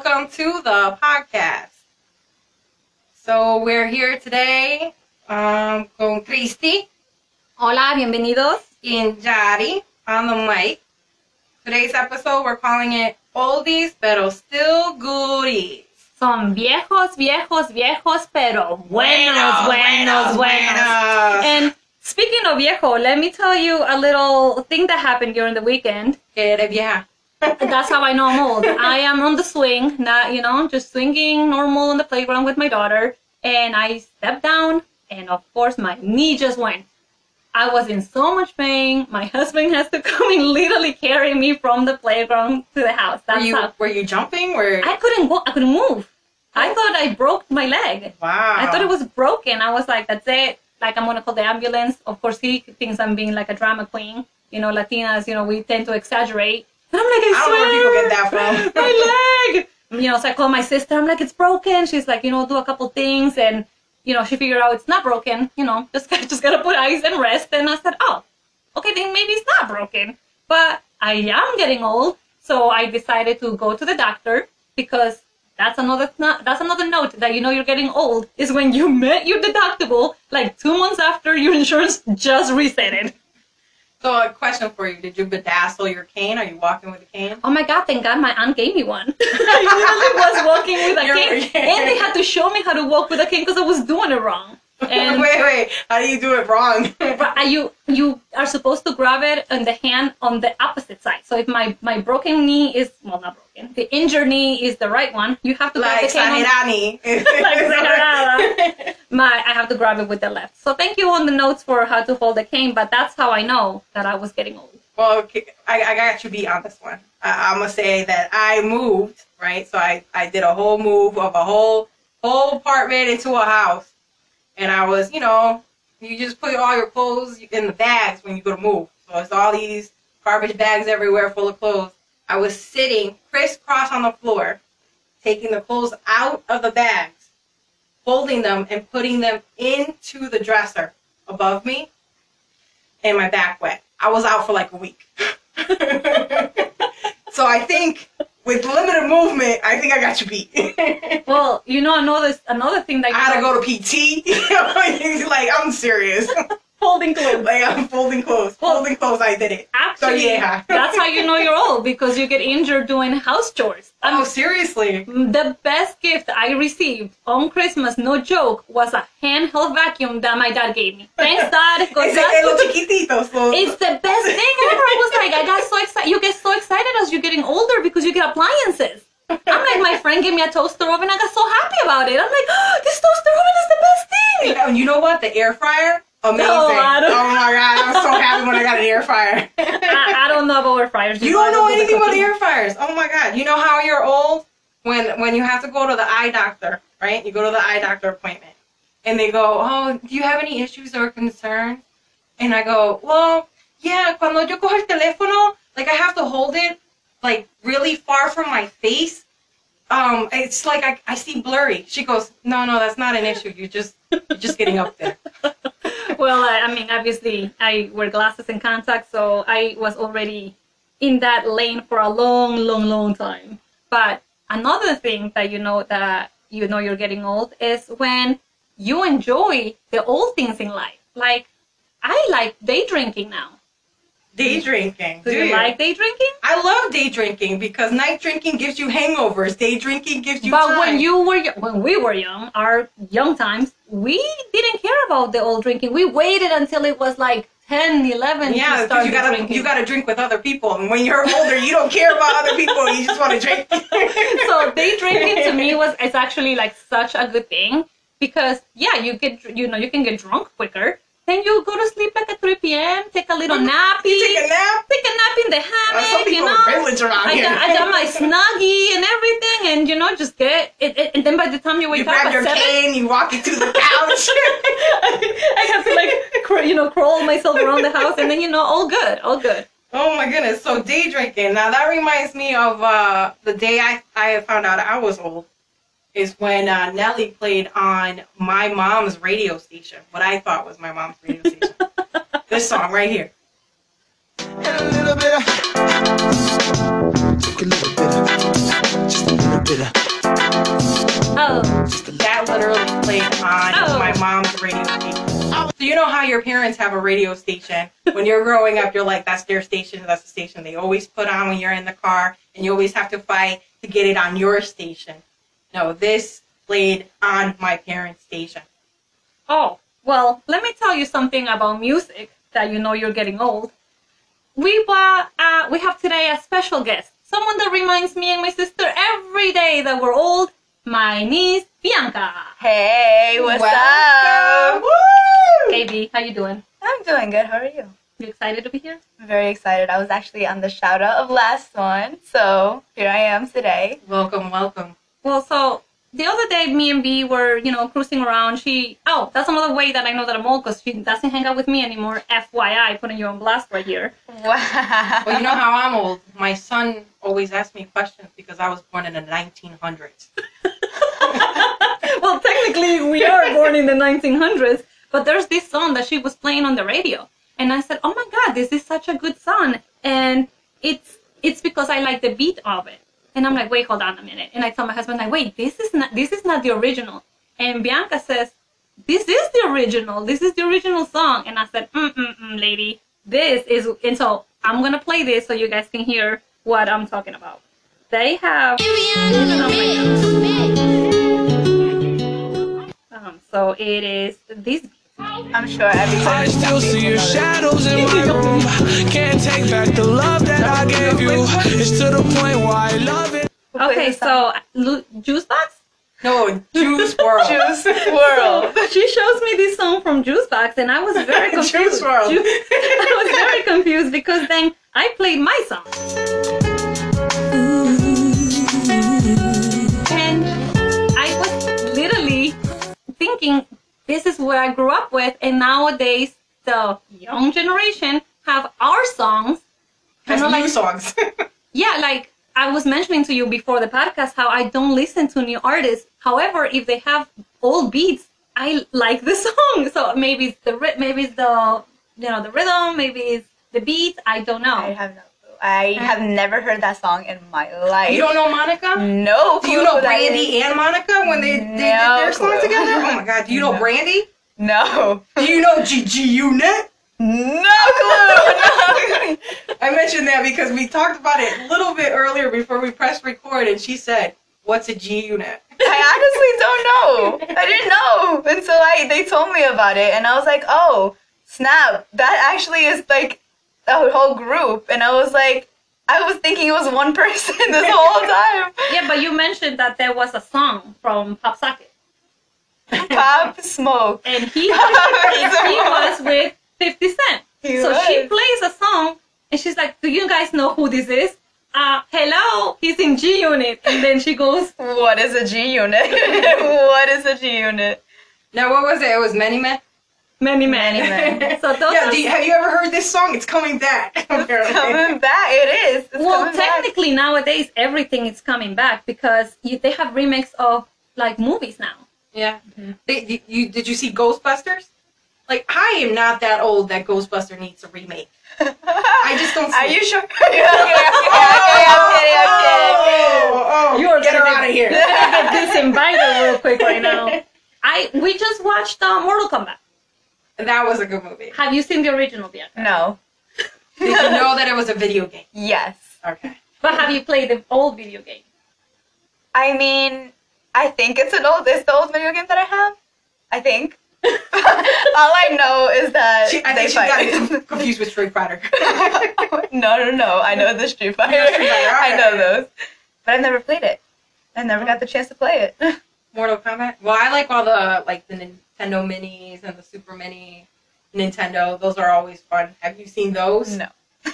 Welcome to the podcast. So we're here today um, con Christy Hola, bienvenidos. and Jari on the mic. Today's episode we're calling it Oldies pero still goodies. Son viejos, viejos, viejos, pero buenos, buenos, buenos. And speaking of viejo, let me tell you a little thing that happened during the weekend. Que eres vieja. That's how I know I'm old. I am on the swing, not, you know, just swinging normal on the playground with my daughter. And I stepped down, and of course, my knee just went. I was in so much pain. My husband has to come and literally carry me from the playground to the house. Were you how. were you jumping? Were I couldn't go. I couldn't move. I thought I broke my leg. wow. I thought it was broken. I was like, that's it. Like, I'm gonna call the ambulance. Of course, he thinks I'm being like a drama queen. You know, Latinas, you know, we tend to exaggerate. And I'm like, I, I don't know where people get that swear, from. my leg. You know, so I call my sister. I'm like, it's broken. She's like, you know, do a couple things, and you know, she figured out it's not broken. You know, just just gotta put ice and rest. And I said, oh, okay, then maybe it's not broken. But I am getting old, so I decided to go to the doctor because that's another that's another note that you know you're getting old is when you met your deductible like two months after your insurance just reset it. So a question for you: Did you bedazzle your cane? Are you walking with a cane? Oh my god, thank God my aunt gave me one. I literally was walking with a cane. And they had to show me how to walk with a cane because I was doing it wrong. And wait, wait. How do you do it wrong? uh, you you are supposed to grab it on the hand on the opposite side. So if my, my broken knee is well not broken, the injured knee is the right one, you have to grab it. like the cane on. Like Sahirana. my I have to grab it with the left. So thank you on the notes for how to hold the cane, but that's how I know that I was getting old. Well, okay, I, I got you beat on this one. I, I'm gonna say that I moved right, so I, I did a whole move of a whole whole apartment into a house, and I was you know you just put all your clothes in the bags when you go to move, so it's all these garbage bags everywhere full of clothes. I was sitting crisscross on the floor, taking the clothes out of the bags, folding them and putting them into the dresser above me, and my back wet. I was out for like a week. so I think with limited movement, I think I got you beat. Well, you know another another thing that I gotta go to PT. like I'm serious. holding clothes. like I'm folding clothes. Oh, folding clothes. I did it. Actually, So, yeah. that's how you know you're old because you get injured doing house chores. i Oh, seriously? The best gift I received on Christmas, no joke, was a handheld vacuum that my dad gave me. Thanks, Dad. 'cause Ese that's- chiquititos. it's the best thing ever. I was like, I got so excited. You get so excited as you're getting older because you get appliances. I'm like, my friend gave me a toaster oven. I got so happy about it. I'm like, oh, this toaster oven is the best thing. And you know what? The air fryer, amazing. Don't- oh my god, I was so happy when I got an air fryer. I, I don't know about air fryers. You don't know anything about air fryers. Oh my god. You know how you're old when when you have to go to the eye doctor, right? You go to the eye doctor appointment. And they go, "Oh, do you have any issues or concerns?" And I go, "Well, yeah, cuando yo cojo el teléfono, like I have to hold it like really far from my face. Um, it's like I, I see blurry." She goes, "No, no, that's not an issue. You're just you're just getting up there." Well, I, I mean, obviously, I wear glasses and contacts, so I was already in that lane for a long, long, long time. But another thing that you know that you know you're getting old is when you enjoy the old things in life. Like, I like day drinking now. Day drinking. Do you like day drinking? I love day drinking because night drinking gives you hangovers. Day drinking gives you but time. when you were when we were young, our young times, we didn't care about the old drinking. We waited until it was like 10, 11 yeah, because you gotta drinking. you gotta drink with other people, and when you're older, you don't care about other people. You just want to drink. so day drinking to me was it's actually like such a good thing because yeah you get you know you can get drunk quicker then you go to sleep like at 3 p.m take a little You take a nap. take a nap in the hammock some you know around I here. got, I got my snuggie and everything and you know just get it, it and then by the time you wake You up grab your seven cane, you walk into the couch. I have to like cr- you know crawl myself around the house and then you know all good all good oh my goodness! So day drinking. Now that reminds me of uh, the day I I found out I was old is when uh, Nelly played on my mom's radio station, what I thought was my mom's radio station. this song right here. And a little bit of, a little bit of, just a little bit of. Oh. That literally played on oh. my mom's radio station. So you know how your parents have a radio station. When you're growing up, you're like, that's their station, that's the station they always put on when you're in the car, and you always have to fight to get it on your station. No, this played on my parents' station. oh. Well, let me tell you something about music that you know you're getting old. We were, uh, we have today a special guest, someone that reminds me and my sister every day that we're old. My niece Bianca. Hey, what's Welcome. up? Woo! Hey B, how you doing? I'm doing good. How are you? You excited to be here? I'm very excited. I was actually on the shout out of last one, so here I am today. Welcome, welcome. Well, so the other day, me and B were, you know, cruising around. She, oh, that's another way that I know that I'm old because she doesn't hang out with me anymore. FYI, putting you on blast right here. Wow. Well, you know how I'm old. My son always asks me questions because I was born in the 1900s. well, technically, we are born in the 1900s, but there's this song that she was playing on the radio, and I said, "Oh my God, this is such a good song," and it's it's because I like the beat of it. And I'm like, "Wait, hold on a minute," and I tell my husband, "Like, wait, this is not this is not the original," and Bianca says, "This is the original. This is the original song," and I said, "Mm mm mm, lady, this is," and so I'm gonna play this so you guys can hear what I'm talking about. They have. Um, so it is this. I'm sure every I still see your shadows in my room. Can't take back the love that I gave you. It's to the point where I love it. Okay, so Lu- Juice Box. No, Juice WRLD. Juice WRLD. She shows me this song from Juice Box, and I was very confused. Juice WRLD. Ju- I was very confused because then I played my song, and I was literally thinking this is what I grew up with, and nowadays the young generation have our songs. Kinda new like- songs. yeah, like I was mentioning to you before the podcast, how I don't listen to new artists. However, if they have old beats, I like the song. So maybe it's the maybe it's the you know the rhythm, maybe it's the beat. I don't know. I have no clue. I have never heard that song in my life. you don't know Monica? No. Do you know Brandy and Monica when they, they did their song clue. together? Oh my god, do you know No. Brandy? No. Do you know GG Unit? No clue. I mentioned that because we talked about it a little bit earlier before we pressed record, and she said, "What's a G unit?" I honestly don't know. I didn't know until I they told me about it, and I was like, "Oh, snap! That actually is like a whole group." And I was like, I was thinking it was one person this whole time. yeah, but you mentioned that there was a song from Pop Socket, Pop Smoke. and he and he was with 50 Cent. He so she plays a song, and she's like, "Do you guys know who this is?" Uh, hello, he's in G Unit, and then she goes, What is a G unit? what is a G unit? Now, what was it? It was Many Men. "Many Many men." Men. So those yeah, you, have you ever heard this song? It's coming back. apparently. Coming back, it is. It's well, coming back. technically nowadays everything is coming back because you, they have remakes of like movies now. Yeah. They, you, you did you see Ghostbusters? Like I am not that old that Ghostbuster needs a remake. I just don't. See Are you sure? okay, okay, okay, I'm kidding, I'm kidding. Oh, oh, You are get her out of here. Get this real quick right now. I we just watched uh, Mortal Kombat. That was a good movie. Have you seen the original yet? No. Did you know that it was a video game? Yes. Okay. But have you played the old video game? I mean, I think it's an old, it's the old video game that I have. I think. All I know is that She, I they think she got fight. it confused with Street Fighter. no, no, no. I know the Street Fighter. know Street Fighter, I know those. But I've never played it. I never got the chance to play it. Mortal Kombat. Well, I like all the like the Nintendo Minis and the Super Mini Nintendo. Those are always fun. Have you seen those? no.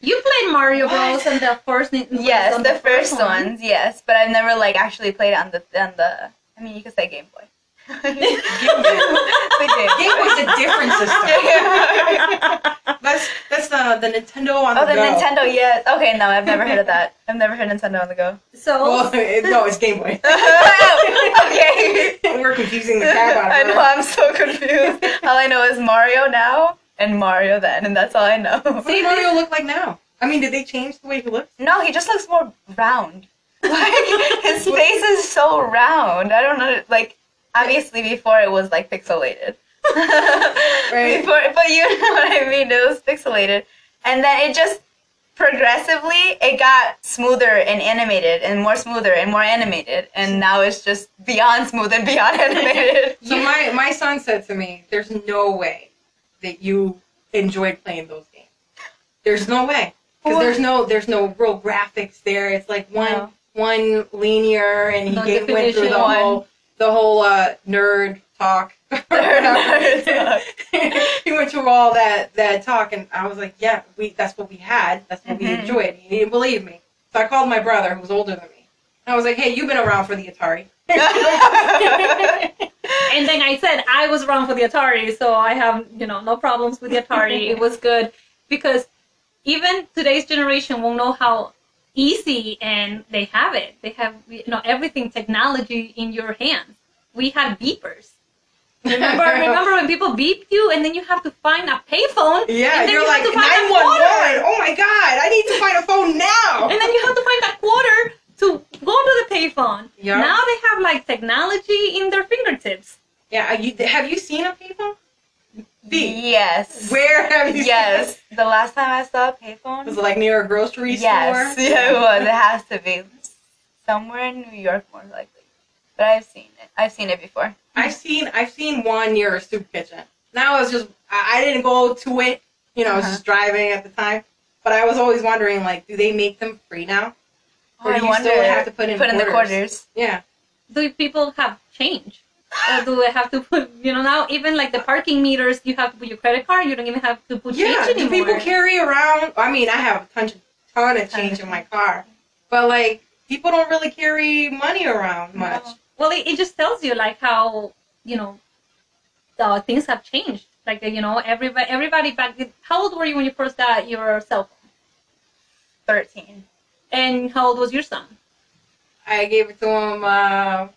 You played Mario Bros. and the first. Nin- Yes, on the first one. ones, yes. But I've never like actually played it on the on the. I mean, you could say Game Boy. the Game Game Boy's a different system. That's that's the the Nintendo on Oh, the the go. Nintendo, yeah. Okay, no, I've never heard of that. I've never heard Nintendo on the go. So Well, it, no, it's Game Boy. Oh, okay. We're confusing the crap out of I know, I'm so confused. All I know is Mario now and Mario then, and that's all I know. What does Mario look like now? I mean, did they change the way he looks? No, he just looks more round. Like his face is so round. I don't know. Like obviously before it was like pixelated. Right. Before, but you know what I mean. It was pixelated, and then it just progressively it got smoother and animated, and more smoother and more animated, and now it's just beyond smooth and beyond animated. So my my son said to me, "There's no way that you enjoyed playing those games. There's no way because there's no there's no real graphics there. It's like one No. one linear, and he No went through the definition. whole the whole uh, nerd talk. He went through all that that talk, and I was like, "Yeah, we that's what we had. That's what we Mhm. enjoyed." He didn't believe me, so I called my brother, who was older than me. And I was like, "Hey, you've been around for the Atari." and then I said I was wrong for the Atari, so I have you know no problems with the Atari. it was good because even today's generation won't know how easy and they have it. They have you know everything technology in your hands. We had beepers. Remember, remember when people beep you and then you have to find a payphone? Yeah, and then you're you like have to find a nine one one. Oh my god, I need to find a phone now. And then you have to find a quarter to go to the payphone. Yeah. Now they have like technology in their fingertips. Yeah, you, have you seen a payphone? B. yes. Where have you? Seen? Yes. The last time I saw a payphone. Was it like near a grocery Yes, store? yeah, it was. It has to be somewhere in New York, more likely. But I've seen it. I've seen it before. I've seen I've seen one near a soup kitchen. Now I was just I, I didn't go to it. You know, I was Uh-huh. just driving at the time. But I was always wondering, like, do they make them free now? Or I do you wonder. still have to put in put in the quarters? Yeah. do people have change? Or do they have to put, you know, now even like the parking meters, you have to put your credit card. You don't even have to put Yeah. change Do people carry around? I mean, I have a ton, ton of change in my car, but like people don't really carry money around much. Well, it, it just tells you like how you know uh, things have changed. Like you know, everybody, everybody back. then- How old were you when you first got your cell phone? Thirteen. And how old was your son? I gave it to him. Uh,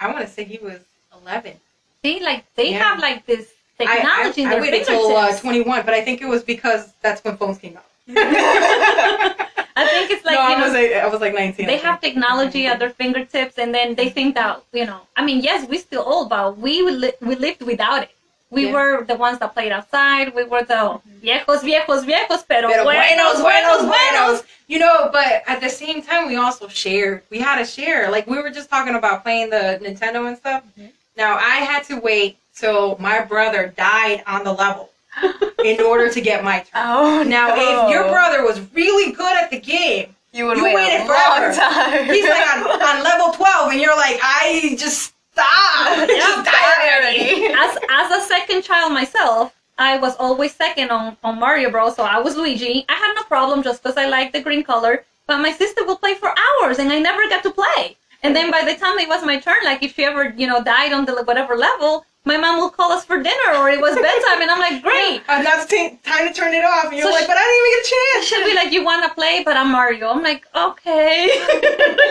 I want to say he was eleven. See, like they Yeah. have like this technology I, in I their waited till uh, 21, but I think it was because that's when phones came out. I think it's like no, you I know was like, I was like 19. They have technology at their fingertips and then they think that you know i mean yes we still old but we li- we lived without it we Yeah. were the ones that played outside we were the viejos viejos viejos pero, Pero buenos buenos buenos You know, but at the same time, we also shared. We had to share. Like we were just talking about playing the Nintendo and stuff. Mhm. Now I had to wait till my brother died on the level in order to get my turn. Oh Now, no. if your brother was really good at the game, you would you wait waited a forever. long time. he's like on, on level 12, and you're like, I just stop. Just die already. as as a second child myself i was always second on, on mario bros so i was luigi i had no problem just because i liked the green color but my sister would play for hours and i never got to play and then by the time it was my turn like if she ever you know died on the whatever level my mom will call us for dinner or it was bedtime and i'm like great And that's t- time to turn it off. And you're So like, she- but I didn't even get a chance. she'll be like, "You want to play?" But I'm Mario. I'm like, "Okay."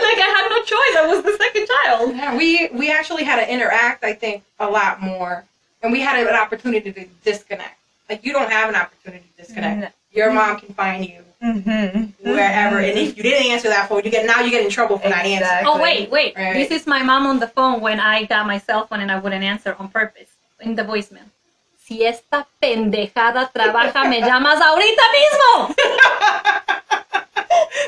like I had no choice. I was the second child. Yeah, we we actually had to interact. I think a lot more, and we had an opportunity to disconnect. Like you don't have an opportunity to disconnect. No. Your mom can find you Mm-hmm. wherever, and if you didn't answer that phone, you get now you get in trouble for not answering. Oh wait, wait. Right. This is my mom on the phone when I got my cell phone and I wouldn't answer on purpose in the voicemail. Si esta pendejada trabaja, me llamas ahorita mismo.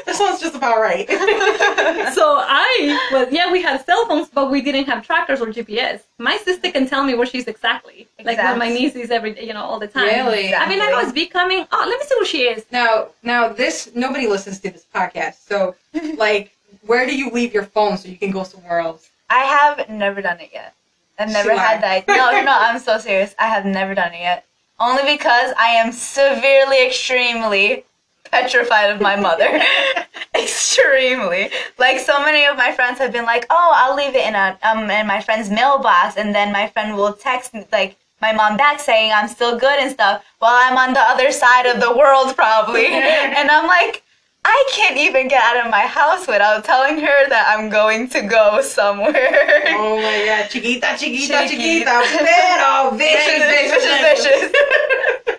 That sounds just about right. So I was, yeah, we had cell phones, but we didn't have trackers or GPS. My sister can tell me where she's exactly. Like when my niece is every, you know, all the time. Really? I mean, I it's becoming. Oh, let me see where she is. now, now this nobody listens to this podcast, so like, where do you leave your phone so you can go somewhere else? I have never done it yet. I've never She had lied. that. No, no, I'm so serious. I have never done it yet. Only because I am severely, extremely petrified of my mother. extremely. Like so many of my friends have been like, "Oh, I'll leave it in a um in my friend's mailbox," and then my friend will text me, like my mom back saying I'm still good and stuff, while I'm on the other side of the world probably, and I'm like. I can't even get out of my house without telling her that I'm going to go somewhere. Oh my god, chiquita, chiquita, Chiquita. chiquita, pero vicious, vicious, vicious, vicious,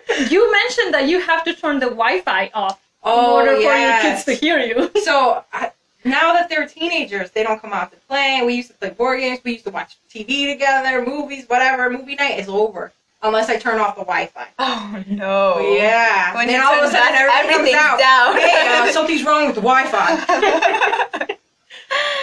vicious. You mentioned that you have to turn the Wi-Fi off Oh, in order yes. for your kids to hear you. So I, now that they're teenagers, they don't come out to play. We used to play board games. We used to watch TV together, movies, whatever. Movie night is over unless I turn off the Wi-Fi. Oh no. Yeah. When then all of a sudden everything everything's out. down. Hey, uh, something's wrong with the Wi-Fi.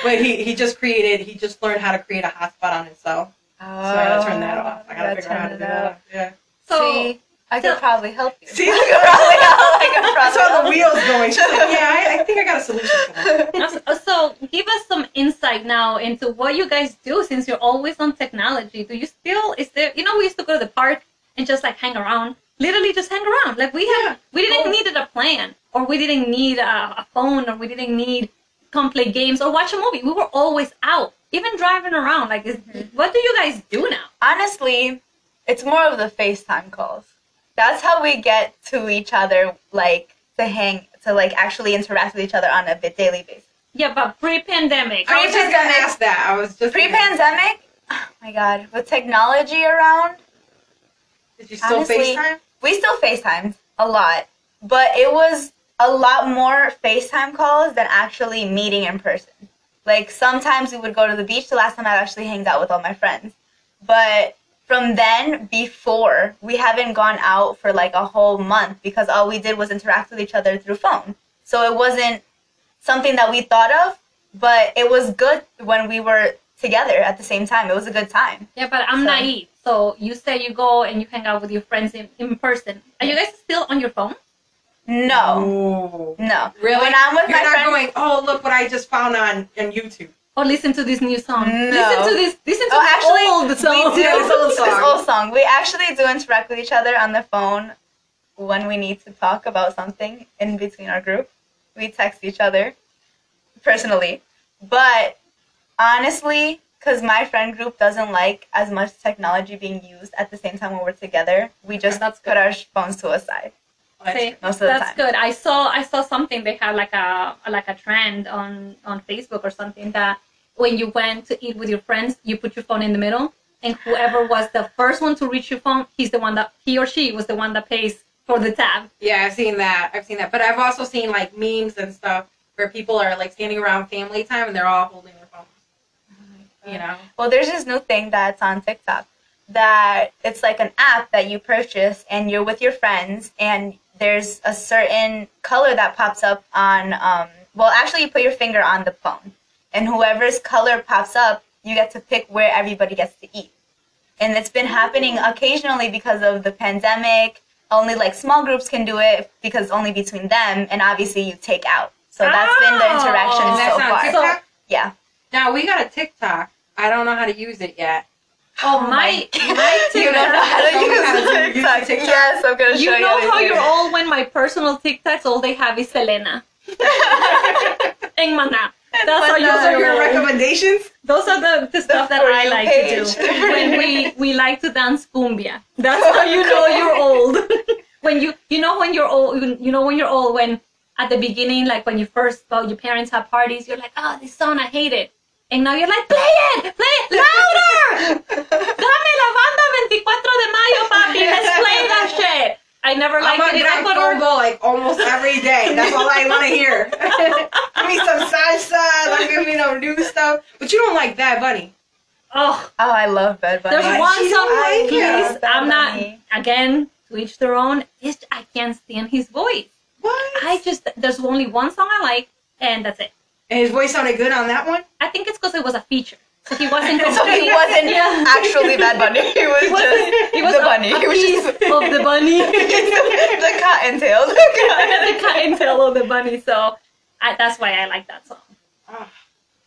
but he, he just created. He just learned how to create a hotspot on himself. So I gotta turn that off. I gotta figure out how to do that. Yeah. So See, I could probably help you. See? I could probably help. I could I probably saw the help you. wheels going. She's like, yeah, I, I think I got a solution for that. So give us some insight now into what you guys do since you're always on technology. Do you still is there you know we used to go to the park and just like hang around. Literally just hang around. Like we Yeah. have we didn't Oh. need a plan or we didn't need a, a phone or we didn't need come play games or watch a movie. We were always out. Even driving around. Like is, mm-hmm. what do you guys do now? Honestly, it's more of the FaceTime calls. That's how we get to each other, like to hang, to like actually interact with each other on a bit daily basis. Yeah, but pre-pandemic. I was just gonna ask that. I was just Pre-pandemic, oh my god, with technology around, Did you still Honestly, FaceTime? we still FaceTimed a lot, but it was a lot more FaceTime calls than actually meeting in person. Like sometimes we would go to the beach. The last time I actually hanged out with all my friends, but from then before we haven't gone out for like a whole month because all we did was interact with each other through phone. So it wasn't something that we thought of, but it was good when we were together at the same time. It was a good time. Yeah, but I'm So- naive. So you say you go and you hang out with your friends in, in person. Are you guys still on your phone? No, Ooh. no. Really? When I'm with You're my not friends, going, oh, look what I just found on, on YouTube. Or listen to this new song? No. Listen to this. Listen to Oh, this actually, old song. we do This old song. This old song. We actually do interact with each other on the phone when we need to talk about something in between our group. We text each other personally, but honestly, because my friend group doesn't like as much technology being used at the same time when we're together, we just That's put our phones to a side. See, of the that's time. good. I saw I saw something they had like a like a trend on on Facebook or something that when you went to eat with your friends, you put your phone in the middle, and whoever was the first one to reach your phone, he's the one that he or she was the one that pays for the tab. Yeah, I've seen that. I've seen that. But I've also seen like memes and stuff where people are like standing around family time and they're all holding their phones. You know? Well, there's this new thing that's on TikTok that it's like an app that you purchase and you're with your friends and there's a certain color that pops up on um well actually you put your finger on the phone and whoever's color pops up you get to pick where everybody gets to eat and it's been happening occasionally because of the pandemic only like small groups can do it because only between them and obviously you take out so that's been the oh, interaction Oh. And that's so far TikTok? yeah Now we got a TikTok. I don't know how to use it yet. Oh, oh my my you don't know how to Show me use how to the use TikTok. TikTok. Yes, I'm gonna show You you. know how later. you're all when my personal TikToks all they have is Selena and Mana. That's how you Those are your recommendations? Those are the, the stuff that I like page. to do. when we, we like to dance cumbia. That's how you know you're old. when you you know when you're old you know when you're old when at the beginning like when you first well your parents have parties you're like oh this song I hate it and now you're like play it play it louder dame la banda 24 de mayo papi let's play that shit I never I'm liked on it in Gran Ecuador Combo like almost every day. That's all I want to hear. give me some salsa. Don't give me no new stuff. But you don't like Bad Bunny. oh Oh, I love Bad Bunny. There's Why one she song, don't like please. I'm not. Bunny. Again, to each their own. It's, I can't stand his voice. What? I just there's only one song I like, and that's it. and his voice sounded good on that one. I think it's because it was a feature, so he wasn't. so he wasn't Yeah. actually Bad Bunny. He was He was, just he was the a, bunny. a he was piece just of the bunny, the cottontail. The the clientele of the bunny. So I, that's why I like that song. Ah.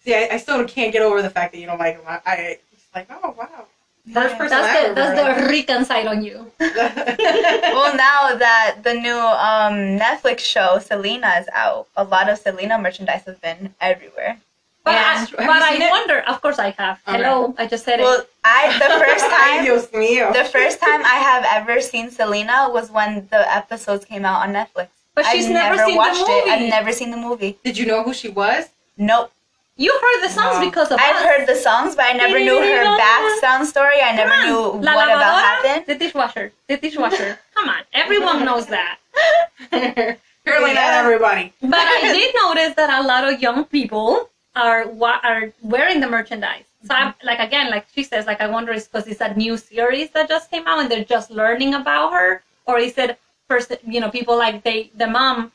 See, I, I still can't get over the fact that you don't like him. I, I it's like, oh wow, first person That's the that's the heard Rican side on you. well, now that the new um, Netflix show Selena is out, a lot of Selena merchandise has been everywhere. But Yeah, I, but I seen it? wonder. Of course, I have. Okay. Hello, I just said it. Well, I the first time the first time I have ever seen Selena was when the episodes came out on Netflix. But she's I've never never seen the watched it. I've never seen the movie. Did you know who she was? Nope. You heard the songs Wow. because of I've us. heard the songs, but I never knew her background story. I never knew. La what about happened. The dishwasher. The dishwasher. Come on. Everyone knows that. Apparently Yeah. not everybody. But I did notice that a lot of young people are wa- are wearing the merchandise. So I'm mm-hmm. like again, like she says, like I wonder is because it's a new series that just came out and they're just learning about her, or is it first, you know, people like they the mom,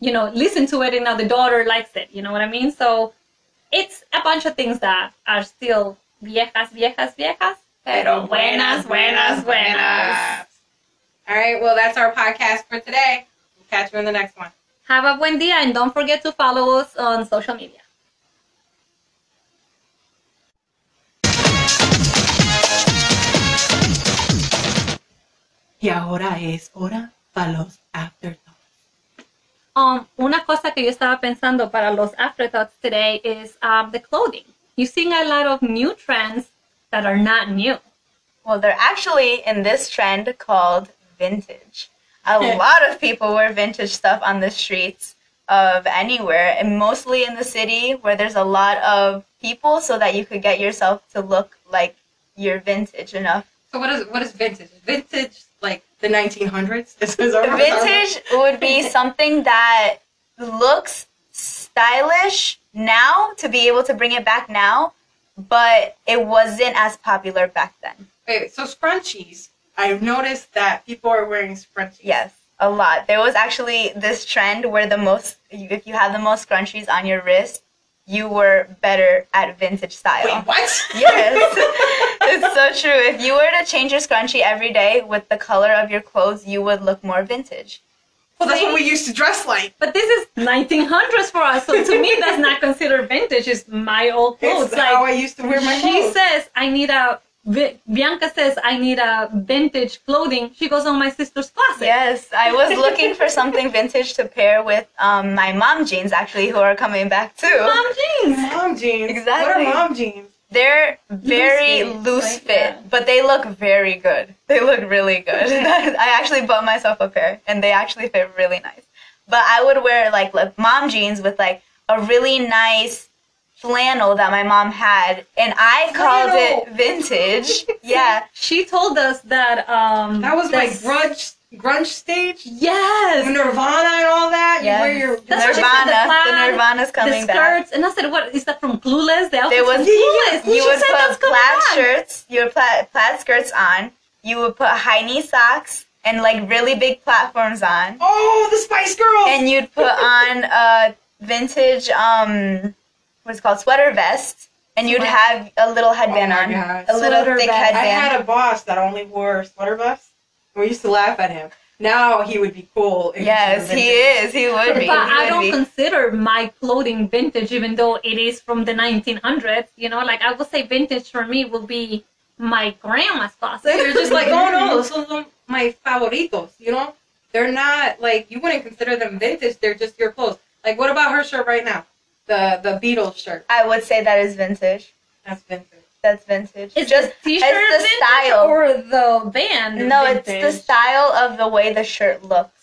you know, listen to it and now the daughter likes it. You know what I mean? So it's a bunch of things that are still viejas, viejas, viejas, pero buenas, buenas, buenas. All right, well, that's our podcast for today. We'll catch you in the next one. Have a buen día and don't forget to follow us on social media. Y ahora es hora para los afterthoughts. Um, una cosa que yo estaba pensando para los afterthoughts today is um, the clothing. You're seeing a lot of new trends that are not new. Well, they're actually in this trend called vintage. A lot of people wear vintage stuff on the streets of anywhere, and mostly in the city where there's a lot of people, so that you could get yourself to look like you're vintage enough. So what is what is vintage? Vintage like the 1900s? This is our Vintage would be something that looks stylish now to be able to bring it back now, but it wasn't as popular back then. Wait, so scrunchies. I've noticed that people are wearing scrunchies. Yes, a lot. There was actually this trend where the most, if you have the most scrunchies on your wrist, you were better at vintage style. Wait, what? Yes, it's so true. If you were to change your scrunchie every day with the color of your clothes, you would look more vintage. well, that's what we used to dress like. But this is 1900s for us, so to me that's not considered vintage. It's my old clothes. It's how I used to wear my she clothes. says, I need a. Vi- Bianca says I need a vintage clothing. She goes on my sister's closet. Yes, I was looking for something vintage to pair with um, my mom jeans, actually, who are coming back too. Mom jeans. Mom jeans. Exactly. What are mom jeans? They're very Loose fit, loose right? fit, Yeah. but they look very good. They look really good. I actually bought myself a pair, and they actually fit really nice. But I would wear like, like mom jeans with like a really nice flannel that my mom had, and I called it vintage. yeah, She told us that um That was my this- grunge grunge stage. Yes. Nirvana and all that. Yes. You wear your That's what she said, Nirvana. the plaid, The Nirvana's coming the back. skirts, and I said, "What is that from Clueless?" The outfit There was Clueless. you she would said put plaid back. shirts, you would plaid, plaid skirts on. You would put high knee socks and like really big platforms on. Oh, the Spice Girls. and you'd put on a vintage um what's it called sweater vest and you'd Sweater. have a little oh headband Oh on God. a little Sweater thick vest. I headband had a boss that only wore sweater vests. We used to laugh at him. Now he would be cool. if yes was he vintage. is he would be But he I would don't be. consider my clothing vintage, even though it is from the 1900s. You know, like I would say, vintage for me will be my grandma's closet. They're just like, oh, oh no, those are my favoritos. You know, they're not like you wouldn't consider them vintage. They're just your clothes. Like, what about her shirt right now? The the Beatles shirt. i would say that is vintage That's vintage. that's vintage It's just the t-shirt it's the vintage style or the band? no vintage? it's the style of the way the shirt looks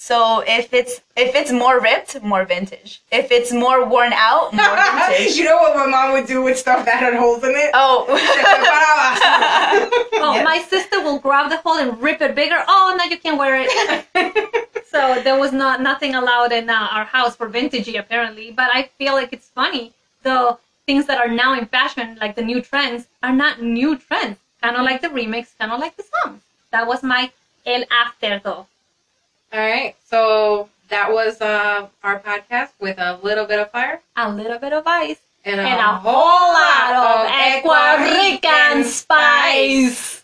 so if it's if it's more ripped more vintage if it's more worn out more vintage you know what my mom would do with stuff that had holes in it? oh Oh, Yes. my sister will grab the hole and rip it bigger. Oh, no, you can't wear it. so there was not nothing allowed in uh, our house for vintagey apparently. But I feel like it's funny the things that are now in fashion, like the new trends, are not new trends. Kind of like the remix, kind of like the song. That was my el afterthought. All right, so that was uh, our podcast with a little bit of fire. A little bit of ice. And a, and a whole lot of Ecuarican spice.